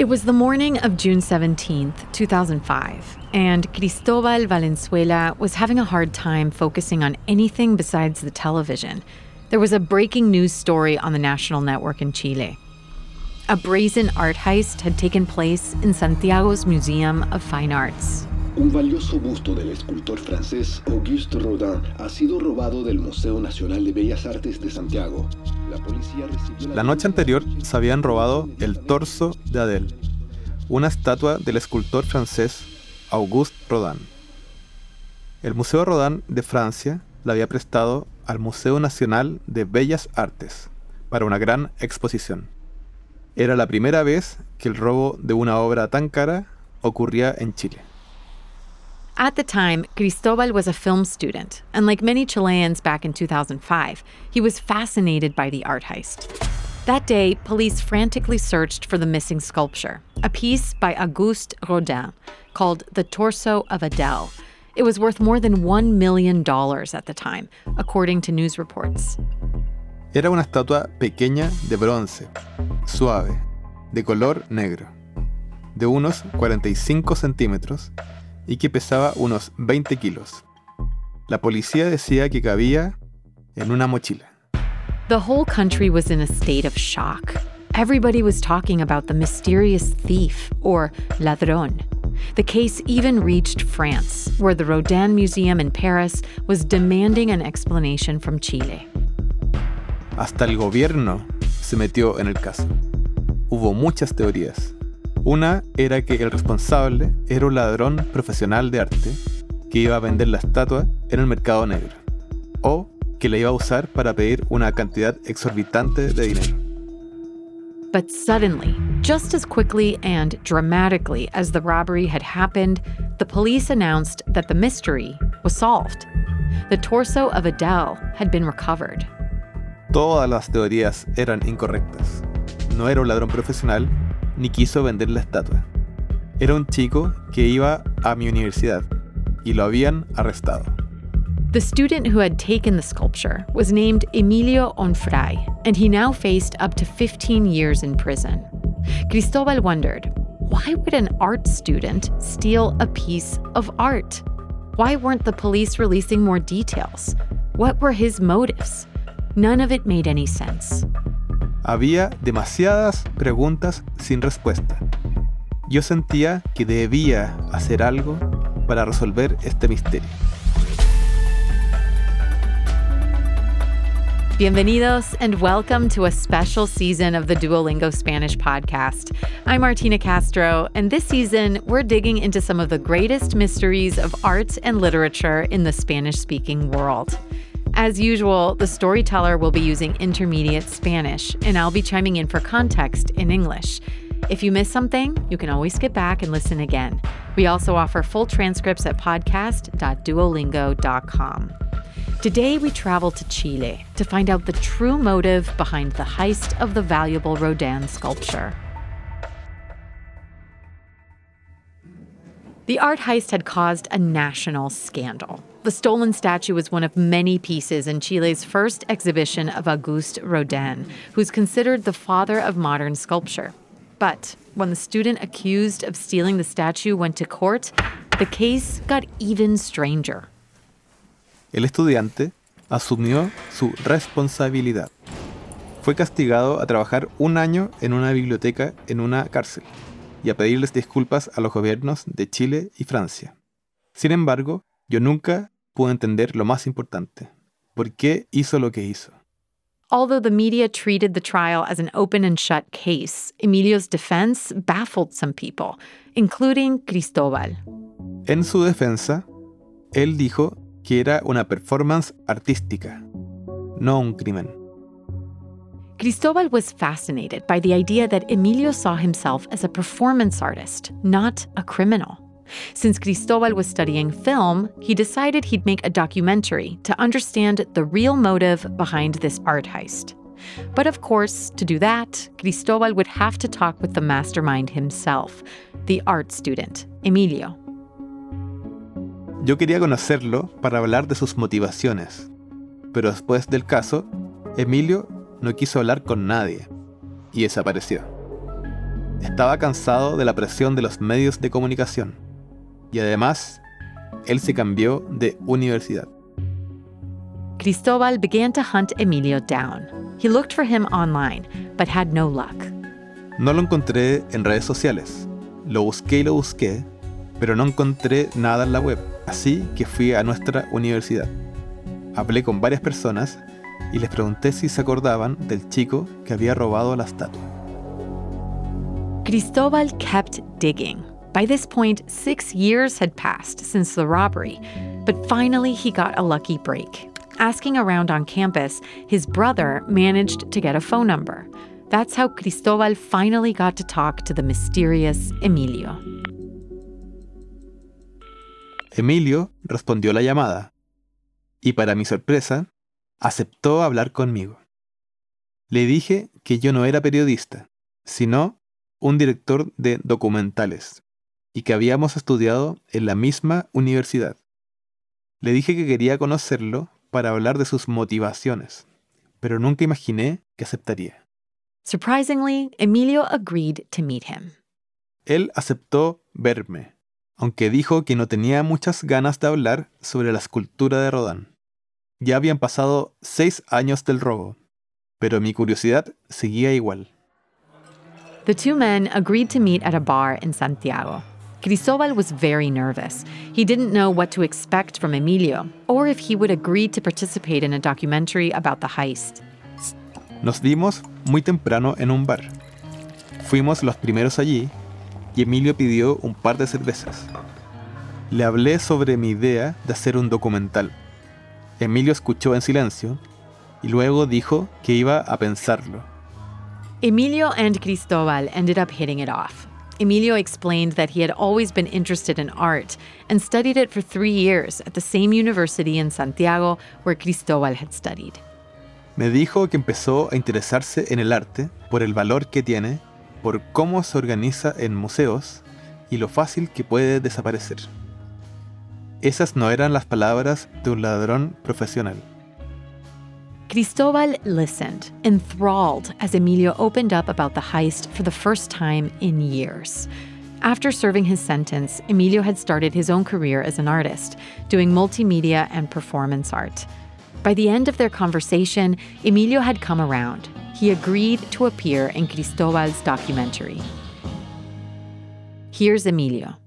It was the morning of June 17, 2005, and Cristobal Valenzuela was having a hard time focusing on anything besides the television. There was a breaking news story on the national network in Chile. A brazen art heist had taken place in Santiago's Museum of Fine Arts. Un valioso busto del escultor francés Auguste Rodin ha sido robado del Museo Nacional de Bellas Artes de Santiago. La policía recibió la... La noche anterior se habían robado el torso de Adele, una estatua del escultor francés Auguste Rodin. El Museo Rodin de Francia la había prestado al Museo Nacional de Bellas Artes para una gran exposición. Era la primera vez que el robo de una obra tan cara ocurría en Chile. At the time, Cristobal was a film student, and like many Chileans back in 2005, he was fascinated by the art heist. That day, police frantically searched for the missing sculpture, a piece by Auguste Rodin called The Torso of Adele. It was worth more than $1 million at the time, according to news reports. Era una estatua pequeña de bronce, suave, de color negro, de unos 45 centímetros y que pesaba unos 20 kilos. La policía decía que cabía en una mochila. The whole country was in a state of shock. Everybody was talking about the mysterious thief, or ladrón. The case even reached France, where the Rodin Museum in Paris was demanding an explanation from Chile. Hasta el gobierno se metió en el caso. Hubo muchas teorías. Una era que el responsable era un ladrón profesional de arte que iba a vender la estatua en el mercado negro. O que la iba a usar para pedir una cantidad exorbitante de dinero. But suddenly, just as quickly and dramatically as the robbery had happened, the police announced that the mystery was solved. The torso of Adele had been recovered. Todas las teorías eran incorrectas. No era un ladrón profesional ni quiso vender la estatua. Era un chico que iba a mi universidad y lo habían arrestado. The student who had taken the sculpture was named Emilio Onfray, and he now faced up to 15 years in prison. Cristobal wondered why would an art student steal a piece of art? Why weren't the police releasing more details? What were his motives? None of it made any sense. Había demasiadas preguntas sin respuesta. Yo sentía que debía hacer algo para resolver este misterio. Bienvenidos and welcome to a special season of the Duolingo Spanish podcast. I'm Martina Castro, and this season we're digging into some of the greatest mysteries of art and literature in the Spanish speaking world. As usual, the storyteller will be using intermediate Spanish, and I'll be chiming in for context in English. If you miss something, you can always get back and listen again. We also offer full transcripts at podcast.duolingo.com. Today, we travel to Chile to find out the true motive behind the heist of the valuable Rodin sculpture. The art heist had caused a national scandal. The stolen statue was one of many pieces in Chile's first exhibition of Auguste Rodin, who's considered the father of modern sculpture. But when the student accused of stealing the statue went to court, the case got even stranger. El estudiante asumió su responsabilidad. Fue castigado a trabajar un año en una biblioteca en una cárcel y a pedirles disculpas a los gobiernos de Chile y Francia. Sin embargo, yo nunca pude entender lo más importante. ¿Por qué hizo lo que hizo? Although the media treated the trial as an open and shut case, Emilio's defense baffled some people, including Cristobal. En su defensa, él dijo que era una performance artística, no un crimen. Cristobal was fascinated by the idea that Emilio saw himself as a performance artist, not a criminal. Since Cristobal was studying film, he decided he'd make a documentary to understand the real motive behind this art heist. But of course, to do that, Cristobal would have to talk with the mastermind himself, the art student, Emilio. Yo quería conocerlo para hablar de sus motivaciones, pero después del caso, Emilio no quiso hablar con nadie y desapareció. estaba cansado de la presión de los medios de comunicación. Y además, él se cambió de universidad. Cristobal began to hunt Emilio down. He looked for him online, but had no luck. No lo encontré en redes sociales. Lo busqué y lo busqué, pero no encontré nada en la web. Así que fui a nuestra universidad. Hablé con varias personas y les pregunté si se acordaban del chico que había robado la estatua. Cristobal kept digging. By this point, six years had passed since the robbery, but finally he got a lucky break. Asking around on campus, his brother managed to get a phone number. That's how Cristobal finally got to talk to the mysterious Emilio. Emilio respondió la llamada y para mi sorpresa, aceptó hablar conmigo. Le dije que yo no era periodista, sino un director de documentales y que habíamos estudiado en la misma universidad. Le dije que quería conocerlo para hablar de sus motivaciones, pero nunca imaginé que aceptaría. Surprisingly, Emilio agreed to meet him. Él aceptó verme, aunque dijo que no tenía muchas ganas de hablar sobre la escultura de Rodin. Ya habían pasado seis años del robo, pero mi curiosidad seguía igual. The two men agreed to meet at a bar in Santiago. Cristobal was very nervous. He didn't know what to expect from Emilio, or if he would agree to participate in a documentary about the heist. Nos vimos muy temprano en un bar. Fuimos los primeros allí y Emilio pidió un par de cervezas. Le hablé sobre mi idea de hacer un documental. Emilio escuchó en silencio y luego dijo que iba a pensarlo. Emilio and Cristobal ended up hitting it off. Emilio explained that he had always been interested in art and studied it for three years at the same university in Santiago where Cristobal had studied. Me dijo que empezó a interesarse en el arte por el valor que tiene, por cómo se organiza en museos y lo fácil que puede desaparecer. Esas no eran las palabras de un ladrón profesional. Cristobal listened, enthralled, as Emilio opened up about the heist for the first time in years. After serving his sentence, Emilio had started his own career as an artist, doing multimedia and performance art. By the end of their conversation, Emilio had come around. He agreed to appear in Cristobal's documentary. Here's Emilio.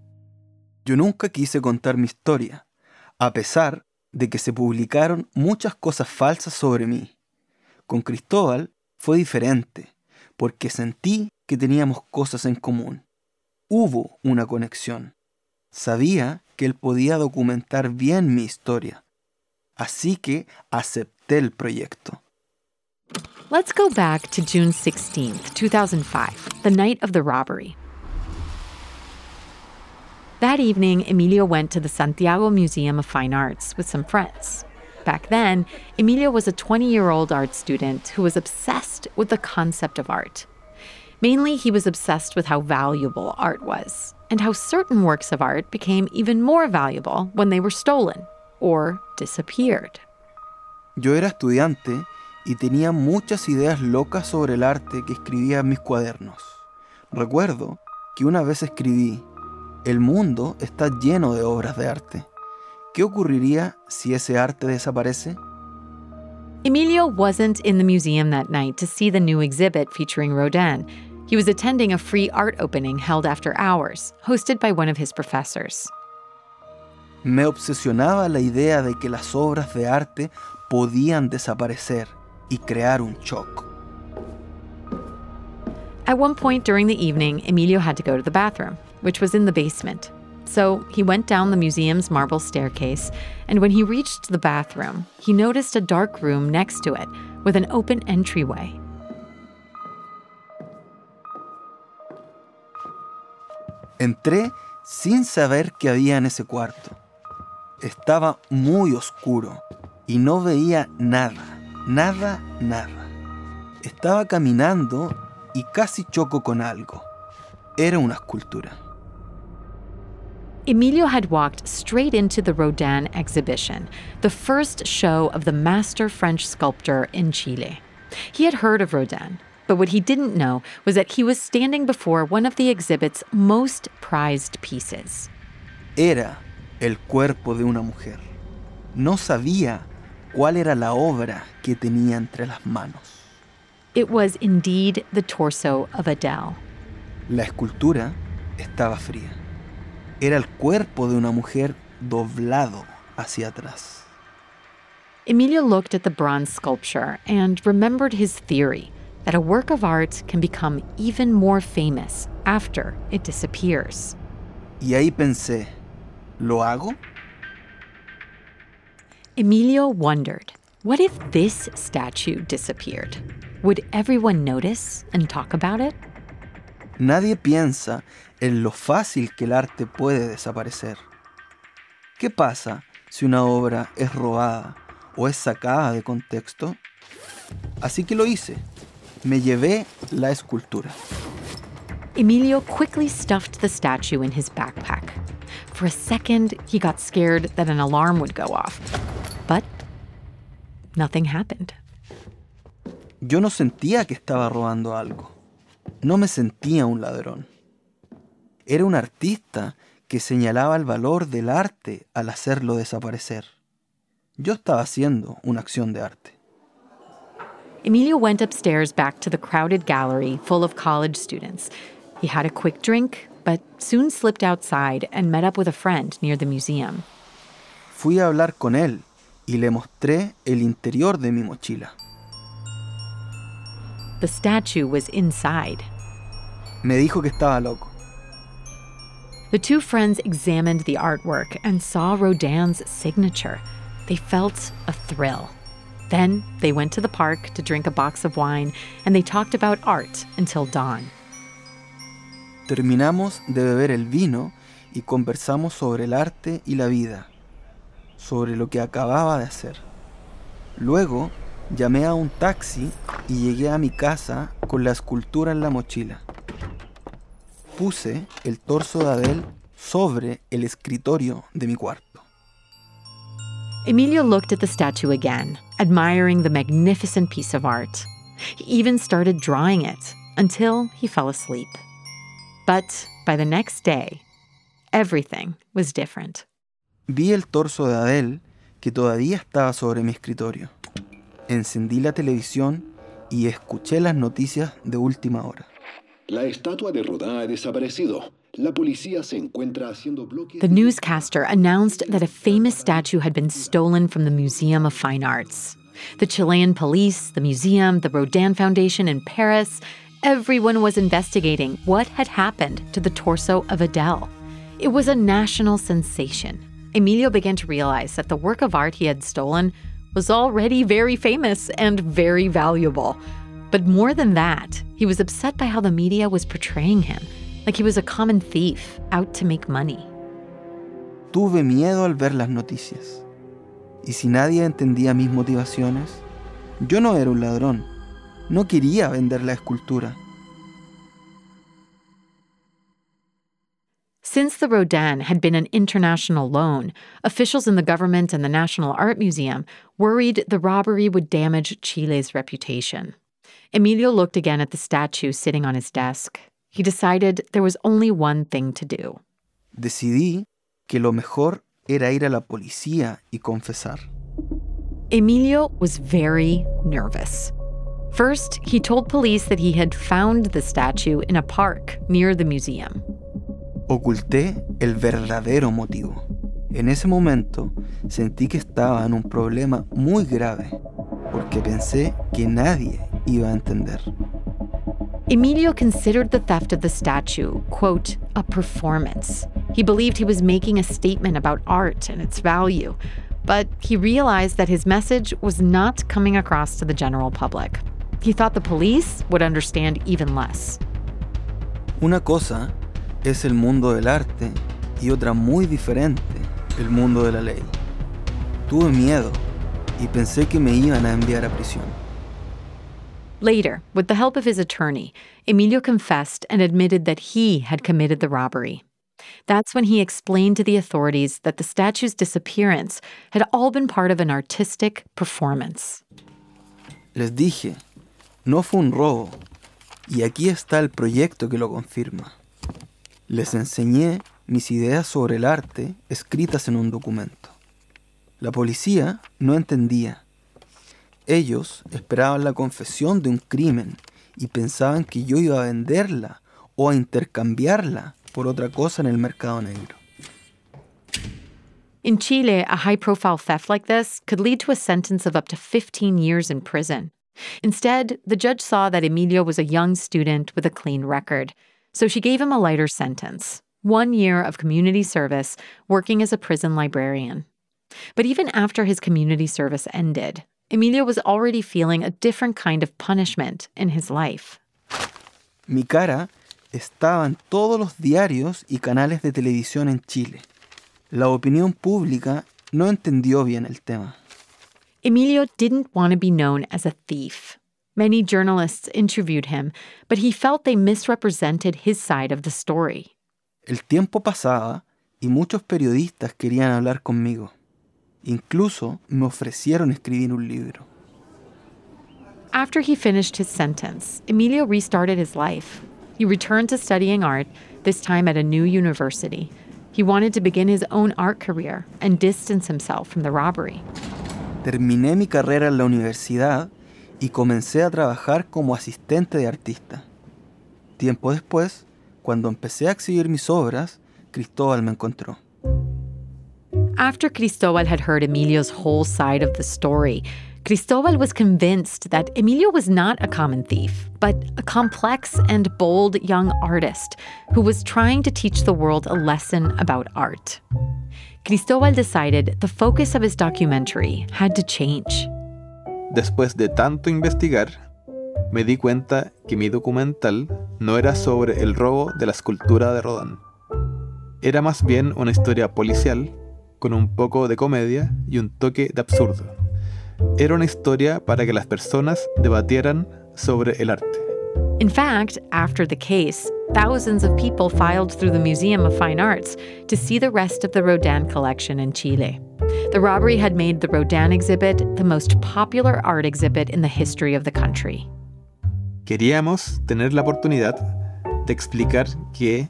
Yo nunca quise contar mi historia, a pesar de que se publicaron muchas cosas falsas sobre mí. Con Cristóbal fue diferente, porque sentí que teníamos cosas en común. Hubo una conexión. Sabía que él podía documentar bien mi historia. Así que acepté el proyecto. Let's go back to June 16th, 2005, the night of the robbery. That evening, Emilio went to the Santiago Museum of Fine Arts with some friends. Back then, Emilio was a 20 year old art student who was obsessed with the concept of art. Mainly, he was obsessed with how valuable art was, and how certain works of art became even more valuable when they were stolen or disappeared. Yo era estudiante y tenía muchas ideas locas sobre el arte que escribía en mis cuadernos. Recuerdo que una vez escribí, el mundo está lleno de obras de arte. ¿Qué ocurriría si ese arte desaparece? Emilio wasn't in the museum that night to see the new exhibit featuring Rodin. He was attending a free art opening held after hours, hosted by one of his professors. Me obsesionaba la idea de que las obras de arte podían desaparecer y crear un shock. At one point during the evening, Emilio had to go to the bathroom, which was in the basement. So he went down the museum's marble staircase, and when he reached the bathroom, he noticed a dark room next to it with an open entryway. Entré sin saber qué había en ese cuarto. Estaba muy oscuro y no veía nada, nada, nada. Estaba caminando y casi choco con algo. Era una escultura. Emilio had walked straight into the Rodin exhibition, the first show of the master French sculptor in Chile. He had heard of Rodin, But what he didn't know was that he was standing before one of the exhibit's most prized pieces. Era el cuerpo de una mujer. No sabía cuál era la obra que tenía entre las manos. It was indeed the torso of Adele. La escultura estaba fría. Era el cuerpo de una mujer doblado hacia atrás. Emilio looked at the bronze sculpture and remembered his theory that a work of art can become even more famous after it disappears. Y ahí pensé, ¿lo hago? Emilio wondered what if this statue disappeared? Would everyone notice and talk about it? Nadie piensa en lo fácil que el arte puede desaparecer. ¿Qué pasa si una obra es robada o es sacada de contexto? Así que lo hice. Me llevé la escultura. Emilio quickly stuffed the statue in his backpack. For a second, he got scared that an alarm would go off. But nothing happened. Yo no sentía que estaba robando algo. No me sentía un ladrón. Era un artista que señalaba el valor del arte al hacerlo desaparecer. Yo estaba haciendo una acción de arte. Emilio went upstairs back to the crowded gallery full of college students. He had a quick drink, but soon slipped outside and met up with a friend near the museum. Fui a hablar con él y le mostré el interior de mi mochila. The statue was inside. Me dijo que estaba loco. The two friends examined the artwork and saw Rodin's signature. They felt a thrill. Then they went to the park to drink a box of wine and they talked about art until dawn. Terminamos de beber el vino y conversamos sobre el arte y la vida, sobre lo que acababa de hacer. Luego llamé a un taxi y llegué a mi casa con la escultura en la mochila. Puse el torso de Adele sobre el escritorio de mi cuarto. Emilio looked at the statue again, admiring the magnificent piece of art. He even started drawing it until he fell asleep. But by the next day, everything was different. Vi el torso de Adele que todavía estaba sobre mi escritorio. Encendí la televisión y escuché las noticias de última hora. La estatua de Rodin ha desaparecido. La policía se encuentra haciendo bloques. The newscaster announced that a famous statue had been stolen from the Museum of Fine Arts. The Chilean police, the museum, the Rodin Foundation in Paris, everyone was investigating what had happened to the torso of Adele. It was a national sensation. Emilio began to realize that the work of art he had stolen was already very famous and very valuable. But more than that, he was upset by how the media was portraying him, like he was a common thief out to make money. Tuve miedo al ver las noticias. Y si nadie entendía mis motivaciones, yo no era un ladrón. No quería vender la escultura. Since the Rodin had been an international loan, officials in the government and the National Art Museum worried the robbery would damage Chile's reputation. Emilio looked again at the statue sitting on his desk. He decided there was only one thing to do. Decidí que lo mejor era ir a la policía y confesar. Emilio was very nervous. First, he told police that he had found the statue in a park near the museum. Oculté el verdadero motivo. En ese momento sentí que estaba en un problema muy grave porque pensé que nadie iba a entender. Emilio considered the theft of the statue, quote, a performance. He believed he was making a statement about art and its value, but he realized that his message was not coming across to the general public. He thought the police would understand even less. Una cosa es el mundo del arte y otra muy diferente, el mundo de la ley. Tuve miedo y pensé que me iban a enviar a prisión. Later, with the help of his attorney, Emilio confessed and admitted that he had committed the robbery. That's when he explained to the authorities that the statue's disappearance had all been part of an artistic performance. Les dije, no fue un robo, Y aquí está el proyecto que lo confirma. Les enseñé mis ideas sobre el arte escritas en un documento. La policía no entendía. Ellos esperaban la confesión de un crimen y pensaban que yo iba a venderla o a intercambiarla por otra cosa en el mercado negro. In Chile, a high profile theft like this could lead to a sentence of up to 15 years in prison. Instead, the judge saw that Emilio was a young student with a clean record, so she gave him a lighter sentence one year of community service working as a prison librarian. But even after his community service ended, Emilio was already feeling a different kind of punishment in his life. Mi cara estaba en todos los diarios y canales de televisión en Chile. La opinión pública no entendió bien el tema. Emilio didn't want to be known as a thief. Many journalists interviewed him, but he felt they misrepresented his side of the story. El tiempo pasaba y muchos periodistas querían hablar conmigo. Incluso me ofrecieron escribir un libro. After he finished his sentence, Emilio restarted his life. He returned to studying art, this time at a new university. He wanted to begin his own art career and distance himself from the robbery. Terminé mi carrera en la universidad y comencé a trabajar como asistente de artista. Tiempo después, cuando empecé a exhibir mis obras, Cristóbal me encontró. After Cristobal had heard Emilio's whole side of the story, Cristobal was convinced that Emilio was not a common thief, but a complex and bold young artist who was trying to teach the world a lesson about art. Cristobal decided the focus of his documentary had to change. Después de tanto investigar, me di cuenta que mi documental no era sobre el robo de la escultura de Rodin. Era más bien una historia policial, con un poco de comedia y un toque de absurdo. Era una historia para que las personas debatieran sobre el arte. In fact, after the case, thousands of people filed through the Museum of Fine Arts to see the rest of the Rodin collection in Chile. The robbery had made the Rodin exhibit the most popular art exhibit in the history of the country. Queríamos tener la oportunidad de explicar que,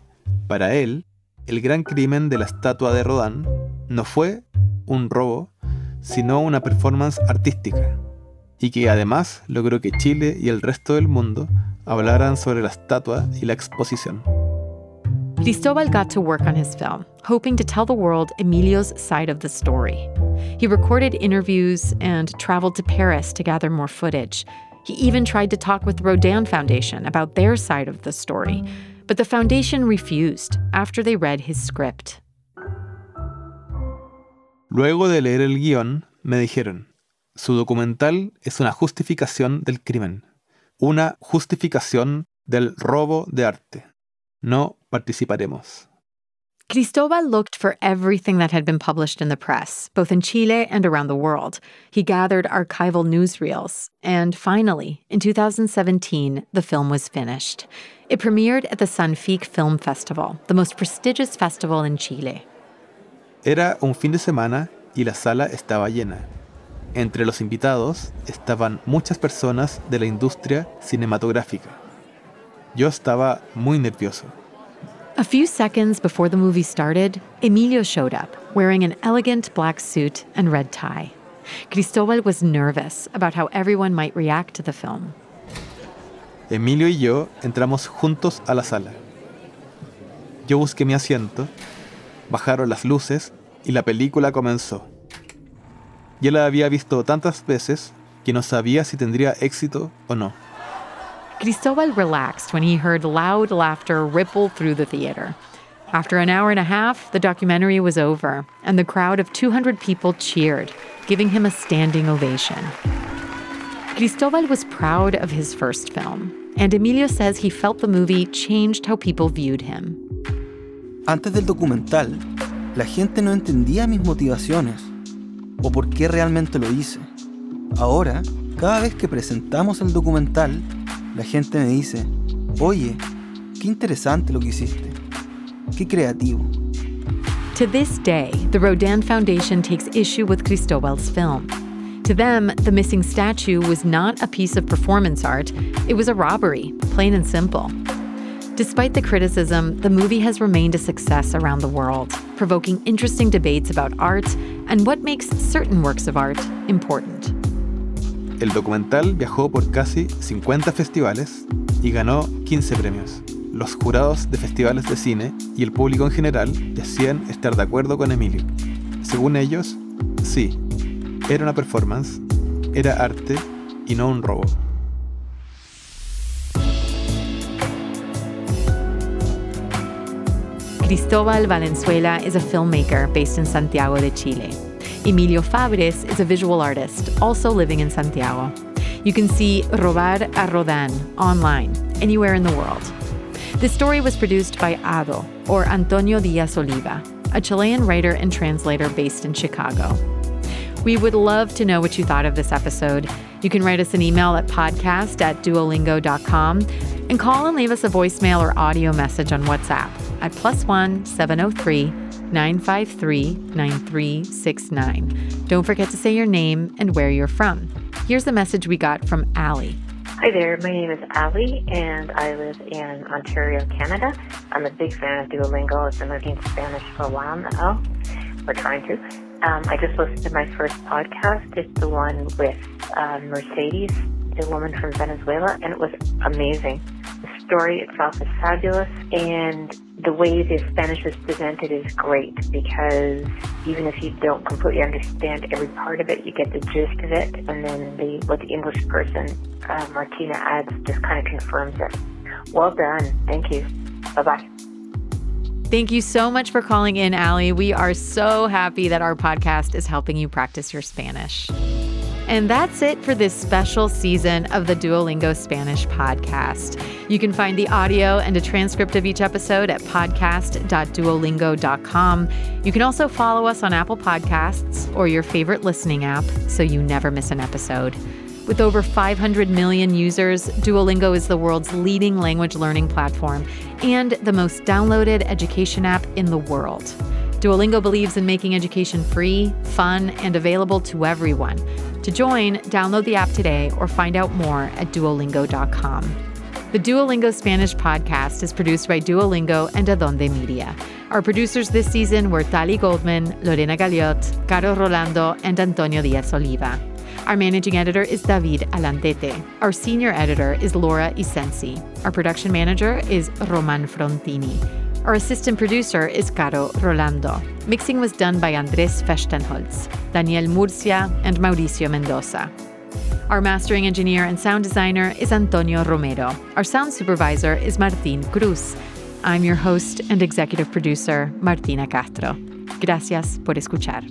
para él, el gran crimen de la estatua de Rodin no fue un robo, sino una performance artística, y que además logró que Chile y el resto del mundo hablaran sobre la estatua y la exposición. Cristobal got to work on his film, hoping to tell the world Emilio's side of the story. He recorded interviews and traveled to Paris to gather more footage. He even tried to talk with the Rodin Foundation about their side of the story, but the foundation refused after they read his script. Luego de leer el guión, me dijeron, su documental es una justificación del crimen, una justificación del robo de arte. No participaremos. Cristobal looked for everything that had been published in the press, both in Chile and around the world. He gathered archival newsreels, and finally, in 2017, the film was finished. It premiered at the Sanfic Film Festival, the most prestigious festival in Chile. Era un fin de semana y la sala estaba llena. Entre los invitados estaban muchas personas de la industria cinematográfica. Yo estaba muy nervioso. A few seconds before the movie started, Emilio showed up, wearing an elegant black suit and red tie. Cristobal was nervous about how everyone might react to the film. Emilio y yo entramos juntos a la sala. Yo busqué mi asiento, bajaron las luces y la película comenzó. Ya la había visto tantas veces que no sabía si tendría éxito o no. Cristobal relaxed when he heard loud laughter ripple through the theater. After an hour and a half, the documentary was over, and the crowd of 200 people cheered, giving him a standing ovation. Cristobal was proud of his first film, and Emilio says he felt the movie changed how people viewed him. Antes del documental, la gente no entendía mis motivaciones o por qué realmente lo hice. Ahora, cada vez que presentamos el documental, la gente me dice, oye, qué interesante lo que hiciste, qué creativo. To this day, the Rodin Foundation takes issue with Cristobal's film. To them, the missing statue was not a piece of performance art, it was a robbery, plain and simple. Despite the criticism, the movie has remained a success around the world, provoking interesting debates about art and what makes certain works of art important. El documental viajó por casi 50 festivales y ganó 15 premios. Los jurados de festivales de cine y el público en general decían estar de acuerdo con Emilio. Según ellos, sí, era una performance, era arte y no un robo. Cristobal Valenzuela is a filmmaker based in Santiago de Chile. Emilio Fabres is a visual artist, also living in Santiago. You can see Robar a Rodin online, anywhere in the world. The story was produced by Ado, or Antonio Diaz Oliva, a Chilean writer and translator based in Chicago. We would love to know what you thought of this episode. You can write us an email at podcast at duolingo.com and call and leave us a voicemail or audio message on WhatsApp at plus one 703 953 9369. Don't forget to say your name and where you're from. Here's the message we got from Allie. Hi there, my name is Allie, and I live in Ontario, Canada. I'm a big fan of Duolingo. I've been learning Spanish for a while now. We're trying to. Um, I just listened to my first podcast. It's the one with uh, Mercedes, the woman from Venezuela, and it was amazing. The story itself is fabulous, and the way the Spanish is presented is great because even if you don't completely understand every part of it, you get the gist of it, and then the what the English person uh, Martina adds just kind of confirms it. Well done. Thank you. Bye bye. Thank you so much for calling in, Allie. We are so happy that our podcast is helping you practice your Spanish. And that's it for this special season of the Duolingo Spanish podcast. You can find the audio and a transcript of each episode at podcast.duolingo.com. You can also follow us on Apple Podcasts or your favorite listening app so you never miss an episode. With over 500 million users, Duolingo is the world's leading language learning platform and the most downloaded education app in the world. Duolingo believes in making education free, fun, and available to everyone. To join, download the app today or find out more at duolingo.com. The Duolingo Spanish podcast is produced by Duolingo and Adonde Media. Our producers this season were Tali Goldman, Lorena Galiot, Caro Rolando, and Antonio Diaz Oliva. Our managing editor is David Alandete. Our senior editor is Laura Isensee. Our production manager is Roman Frontini. Our assistant producer is Caro Rolando. Mixing was done by Andres Fechtenholz, Daniel Murcia, and Mauricio Mendoza. Our mastering engineer and sound designer is Antonio Romero. Our sound supervisor is Martin Cruz. I'm your host and executive producer, Martina Castro. Gracias por escuchar.